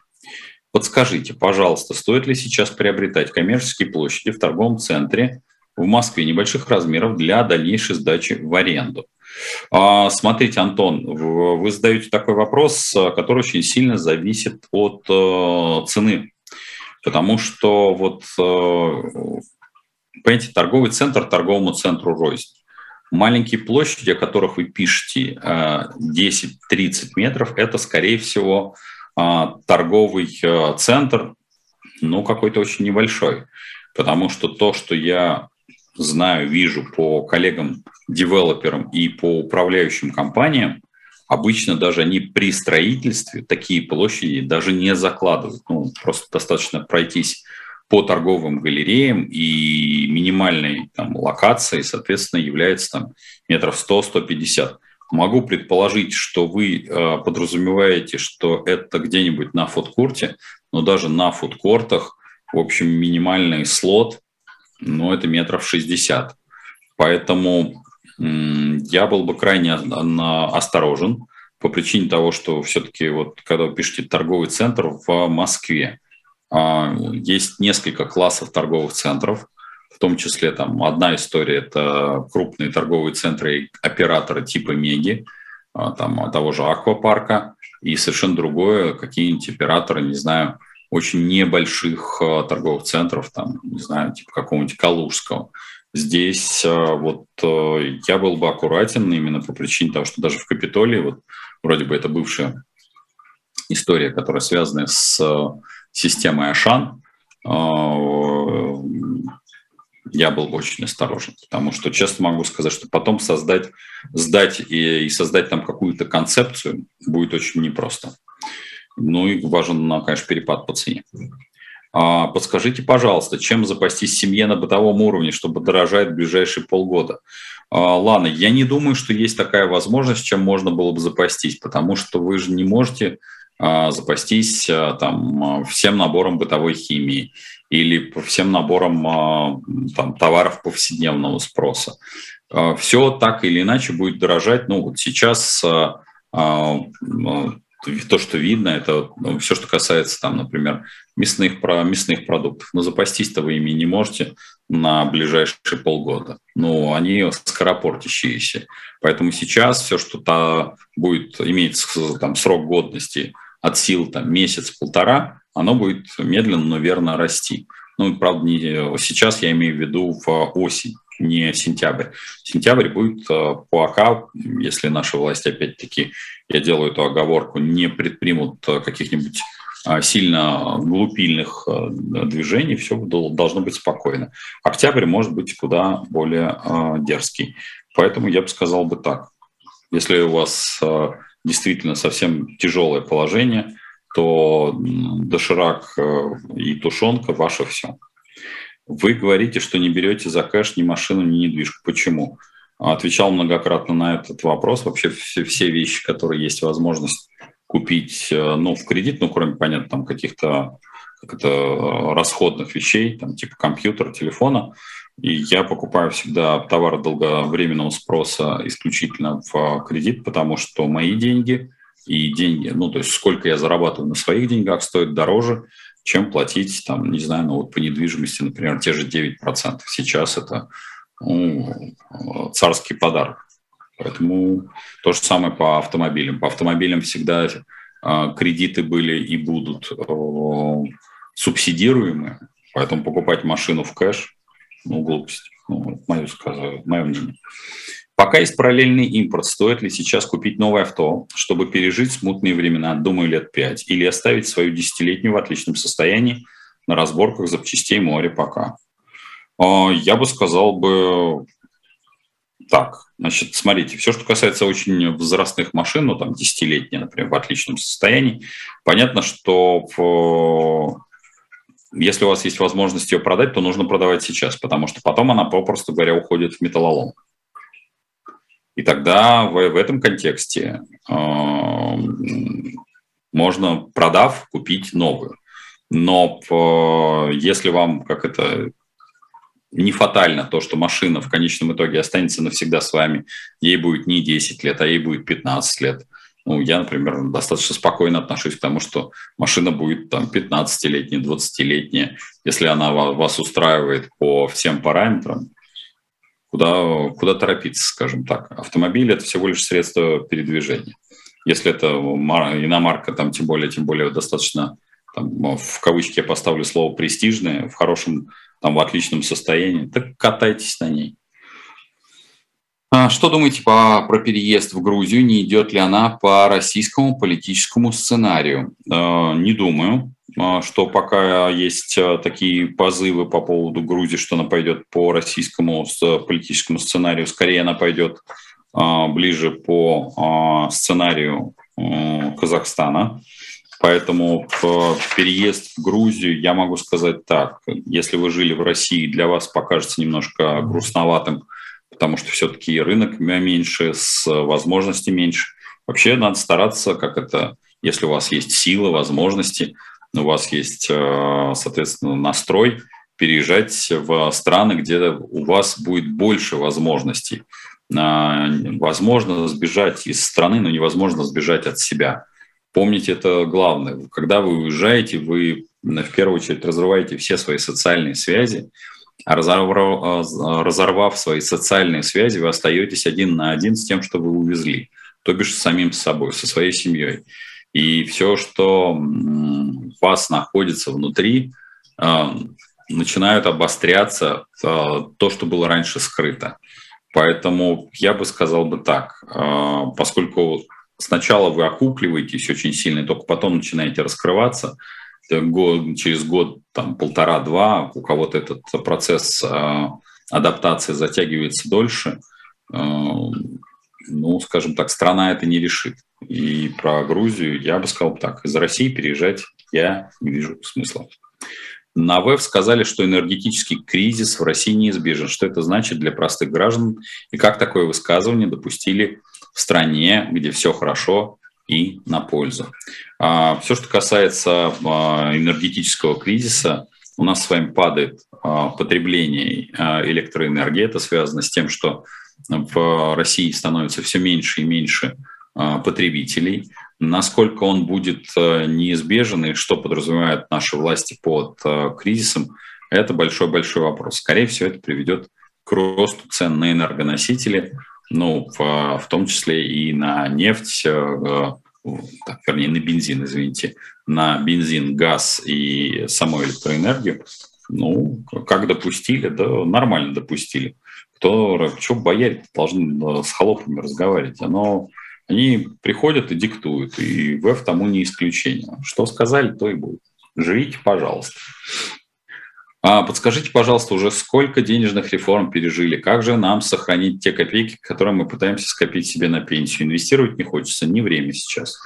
Подскажите, пожалуйста, стоит ли сейчас приобретать коммерческие площади в торговом центре в Москве небольших размеров для дальнейшей сдачи в аренду? А, смотрите, Антон, вы задаете такой вопрос, э, который очень сильно зависит от э, цены. Потому что вот, э, понимаете, торговый центр торговому центру рознь. Маленькие площади, о которых вы пишете, 10-30 метров, это, скорее всего, торговый центр, ну, какой-то очень небольшой. Потому что то, что я знаю, вижу по коллегам-девелоперам и по управляющим компаниям, обычно даже они при строительстве такие площади даже не закладывают. Ну, просто достаточно пройтись по торговым галереям, и минимальной там, локацией, соответственно, является там, метров 100-150. Могу предположить, что вы э, подразумеваете, что это где-нибудь на фудкорте, но даже на фудкортах, в общем, минимальный слот но это метров 60. Поэтому я был бы крайне осторожен по причине того, что все-таки вот когда вы пишете торговый центр в Москве, а, есть несколько классов торговых центров, в том числе там одна история – это крупные торговые центры и операторы типа Меги, а, там того же Аквапарка, и совершенно другое – какие-нибудь операторы, не знаю, очень небольших э, торговых центров, там, не знаю, типа какого-нибудь Калужского. Здесь э, вот э, я был бы аккуратен именно по причине того, что даже в Капитолии, вот вроде бы это бывшая история, которая связана с системой Ашан, я был очень осторожен, потому что честно могу сказать, что потом создать, сдать и, и создать там какую-то концепцию будет очень непросто. Ну и важен, конечно, перепад по цене. А, подскажите, пожалуйста, чем запастись семье на бытовом уровне, чтобы дорожать в ближайшие полгода? А, Лана, я не думаю, что есть такая возможность, чем можно было бы запастись, потому что вы же не можете а, запастись там, всем набором бытовой химии или всем набором там, товаров повседневного спроса. Все так или иначе будет дорожать. Ну, вот сейчас то, что видно, это ну, все, что касается, там, например, мясных, про, мясных продуктов. Но запастись-то вы ими не можете на ближайшие полгода. Ну, они скоропортящиеся. Поэтому сейчас все, что то будет иметь там, срок годности от сил там, месяц-полтора, оно будет медленно, но верно расти. Ну, правда, не сейчас я имею в виду в осень не сентябрь. Сентябрь будет э, пока, если наши власти, опять-таки, я делаю эту оговорку, не предпримут э, каких-нибудь э, сильно глупильных движений, все должно быть спокойно. Октябрь может быть куда более дерзкий. Поэтому я бы сказал бы так. Если у вас действительно совсем тяжелое положение, то доширак и тушенка – ваше все. Вы говорите, что не берете за кэш ни машину, ни недвижку. Почему? Отвечал многократно на этот вопрос. Вообще все, все вещи, которые есть возможность купить э, ну, в кредит, ну, кроме, понятно, там каких-то как это, э, расходных вещей, там, типа компьютера, телефона. И я покупаю всегда товары долговременного спроса исключительно в кредит, потому что мои деньги и деньги, ну, то есть сколько я зарабатываю на своих деньгах, стоит дороже, чем платить, там, не знаю, ну вот по недвижимости, например, те же 9%. Сейчас это ну, царский подарок. Поэтому то же самое по автомобилям. По автомобилям всегда э, кредиты были и будут э, субсидируемые, поэтому покупать машину в кэш, ну, глупость. Ну, мое, мое мнение. Пока есть параллельный импорт, стоит ли сейчас купить новое авто, чтобы пережить смутные времена, думаю, лет пять, или оставить свою десятилетнюю в отличном состоянии на разборках запчастей моря пока? А, я бы сказал бы так. Значит, смотрите, все, что касается очень возрастных машин, ну, там, десятилетние, например, в отличном состоянии, понятно, что в если у вас есть возможность ее продать, то нужно продавать сейчас, потому что потом она, попросту говоря, уходит в металлолом. И тогда в, в этом контексте э, можно, продав, купить новую. Но э, если вам, как это, не фатально то, что машина в конечном итоге останется навсегда с вами, ей будет не 10 лет, а ей будет 15 лет. Ну, я, например, достаточно спокойно отношусь к тому, что машина будет там 15-летняя, 20-летняя. Если она вас устраивает по всем параметрам, куда, куда торопиться, скажем так. Автомобиль – это всего лишь средство передвижения. Если это иномарка, там, тем более, тем более достаточно, там, в кавычки я поставлю слово «престижное», в хорошем, там, в отличном состоянии, так катайтесь на ней. А что думаете по, про переезд в Грузию? Не идет ли она по российскому политическому сценарию? Э, не думаю. А, что пока есть а, такие позывы по поводу Грузии, что она пойдет по российскому политическому сценарию, скорее она пойдет а, ближе по сценарию Казахстана. Поэтому переезд в Грузию, я могу сказать так, если вы жили в России, для вас покажется немножко грустноватым, потому что все-таки рынок меньше, с возможностей меньше. Вообще надо стараться, как это, если у вас есть силы, возможности, у вас есть, э, соответственно, настрой переезжать в страны, где у вас будет больше возможностей. А, возможно сбежать из страны, но невозможно сбежать от себя. Помните это главное. Когда вы уезжаете, вы в первую очередь разрываете все свои социальные связи, а разорвав, э, разорвав свои социальные связи, вы остаетесь один на один с тем, что вы увезли, то бишь с самим собой, со своей семьей. И все, что вас находится внутри, а, начинают обостряться а, то, что было раньше скрыто. Поэтому я бы сказал бы так, а, поскольку сначала вы окупливаетесь очень сильно, и только потом начинаете раскрываться, через год, там, полтора-два, у кого-то этот процесс адаптации затягивается дольше, ну, скажем так, страна это не решит. И про Грузию я бы сказал так, из России переезжать я не вижу смысла. На ВЭФ сказали, что энергетический кризис в России неизбежен. Что это значит для простых граждан и как такое высказывание допустили в стране, где все хорошо и на пользу. А, все, что касается а, энергетического кризиса, у нас с вами падает а, потребление электроэнергии. Это связано с тем, что в России становится все меньше и меньше потребителей. Насколько он будет неизбежен и что подразумевают наши власти под кризисом, это большой-большой вопрос. Скорее всего, это приведет к росту цен на энергоносители, ну, в, в том числе и на нефть, так, вернее, на бензин, извините, на бензин, газ и саму электроэнергию, ну, как допустили, да нормально допустили. Кто, что бояре должны с холопами разговаривать? Оно, они приходят и диктуют, и ВЭФ тому не исключение. Что сказали, то и будет. Живите, пожалуйста. А подскажите, пожалуйста, уже сколько денежных реформ пережили? Как же нам сохранить те копейки, которые мы пытаемся скопить себе на пенсию? Инвестировать не хочется, не время сейчас.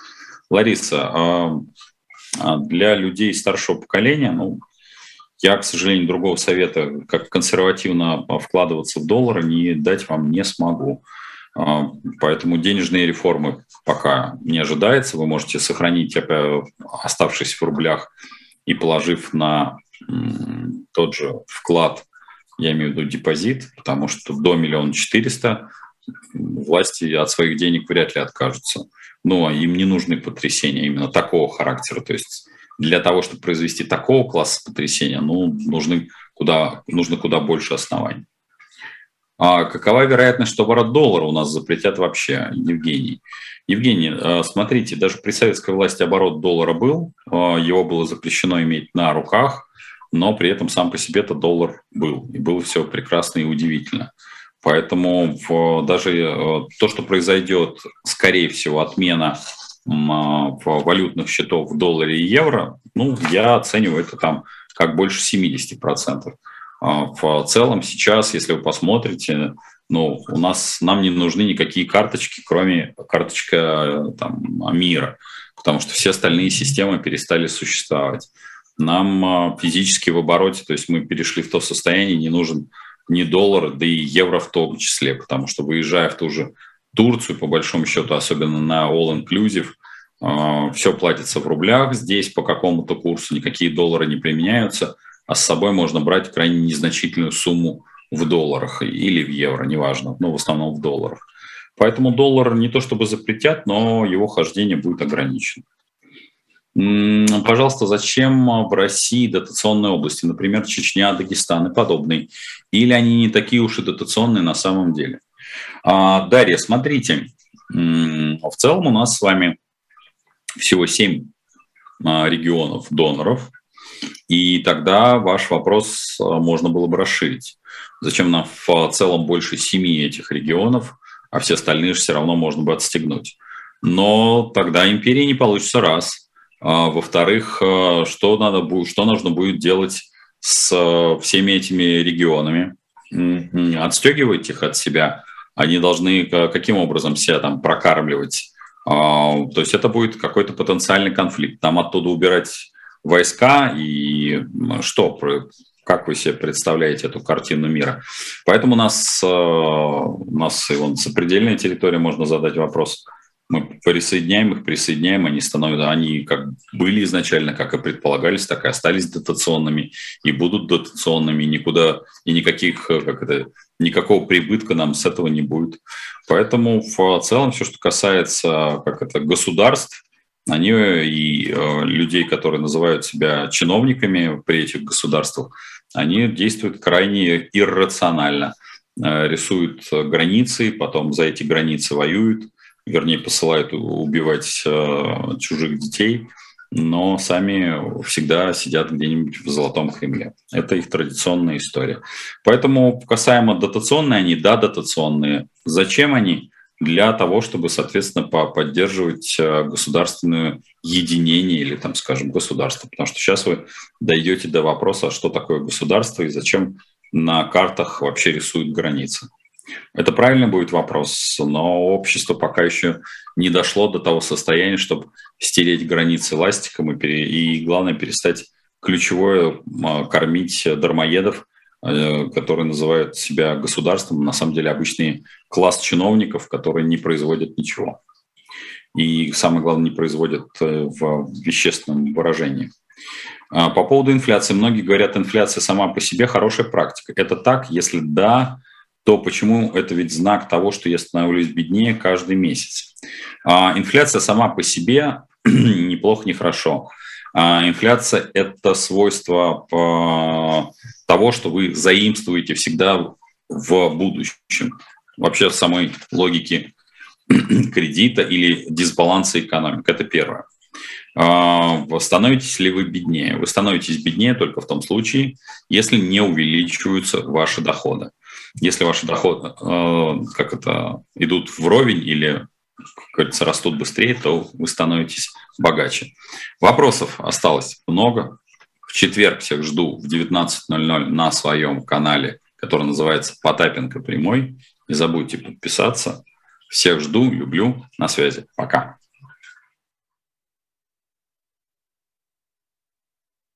Лариса, а, а для людей старшего поколения, ну, я, к сожалению, другого совета, как консервативно вкладываться в доллары, не дать вам не смогу. А, поэтому денежные реформы пока не ожидается. Вы можете сохранить, оставшись в рублях и положив на тот же вклад, я имею в виду депозит, потому что до миллиона четыреста власти от своих денег вряд ли откажутся. Но им не нужны потрясения именно такого характера. То есть для того, чтобы произвести такого класса потрясения, ну, нужны куда, нужно куда больше оснований. А какова вероятность, что оборот доллара у нас запретят вообще, Евгений? Евгений, э, смотрите, даже при советской власти оборот доллара был, э, его было запрещено иметь на руках, но при этом сам по себе этот доллар был, и было все прекрасно и удивительно. Поэтому даже э, то, что произойдет, скорее всего, отмена валютных счетов в долларе и евро, ну, я оцениваю это там как больше 70%. А, в целом сейчас, если вы посмотрите, ну, у нас, нам не нужны никакие карточки, кроме карточка там, мира, потому что все остальные системы перестали существовать. Нам а, физически в обороте, то есть мы перешли в то состояние, не нужен ни доллар, да и евро в том числе, потому что выезжая в ту же Турцию, по большому счету, особенно на all-inclusive, а, все платится в рублях, здесь по какому-то курсу никакие доллары не применяются, а с собой можно брать крайне незначительную сумму в долларах или в евро, неважно, но в основном в долларах. Поэтому доллар не то чтобы запретят, но его хождение будет ограничено. Пожалуйста, зачем в России дотационные области, например, Чечня, Дагестан и подобные? Или они не такие уж и дотационные на самом деле? А, Дарья, смотрите, в целом у нас с вами всего 7 а, регионов доноров, и тогда ваш вопрос а, можно было бы расширить. Зачем нам в целом больше семи этих регионов, а все остальные же все равно можно бы отстегнуть. Но тогда империи не получится раз. А, во-вторых, что, надо будет, что нужно будет делать с всеми этими регионами? Отстегивать их от себя. Они должны каким образом себя там прокармливать? А, то есть это будет какой-то потенциальный конфликт. Там оттуда убирать войска и что, как вы себе представляете эту картину мира? Поэтому у нас, э, у нас и вон сопредельная территория, можно задать вопрос – мы присоединяем их, присоединяем, они становятся, они как были изначально, как и предполагались, так и остались дотационными и будут дотационными, никуда, и никаких, как это, никакого прибытка нам с этого не будет. Поэтому в целом все, что касается как это, государств, они и э, людей, которые называют себя чиновниками при этих государствах, они действуют крайне иррационально, э, рисуют границы, потом за эти границы воюют, вернее, посылают убивать э, чужих детей, но сами всегда сидят где-нибудь в Золотом Кремле. Это их традиционная история. Поэтому касаемо дотационные, они, да, дотационные. Зачем они? Для того, чтобы, соответственно, поддерживать э, государственное единение или, там, скажем, государство. Потому что сейчас вы дойдете до вопроса, что такое государство и зачем на картах вообще рисуют границы. Это правильно будет вопрос, но общество пока еще не дошло до того состояния, чтобы стереть границы ластиком и, пере... и главное, перестать ключевое кормить дармоедов, которые называют себя государством, на самом деле обычный класс чиновников, которые не производят ничего. И самое главное, не производят э, в вещественном выражении. А, по поводу инфляции. Многие говорят, инфляция сама по себе хорошая практика. Это так, если да, то почему это ведь знак того, что я становлюсь беднее каждый месяц? А, инфляция сама по себе неплохо, не хорошо. А, инфляция – это свойство того, что вы заимствуете всегда в будущем. Вообще в самой логике кредита или дисбаланса экономики. Это первое. А, становитесь ли вы беднее? Вы становитесь беднее только в том случае, если не увеличиваются ваши доходы. Если ваши доходы а, как это, идут вровень или, как говорится, растут быстрее, то вы становитесь богаче. Вопросов осталось много. Четверг всех жду в 19.00 на своем канале, который называется «Потапенко прямой». Не забудьте подписаться. Всех жду, люблю. На связи. Пока.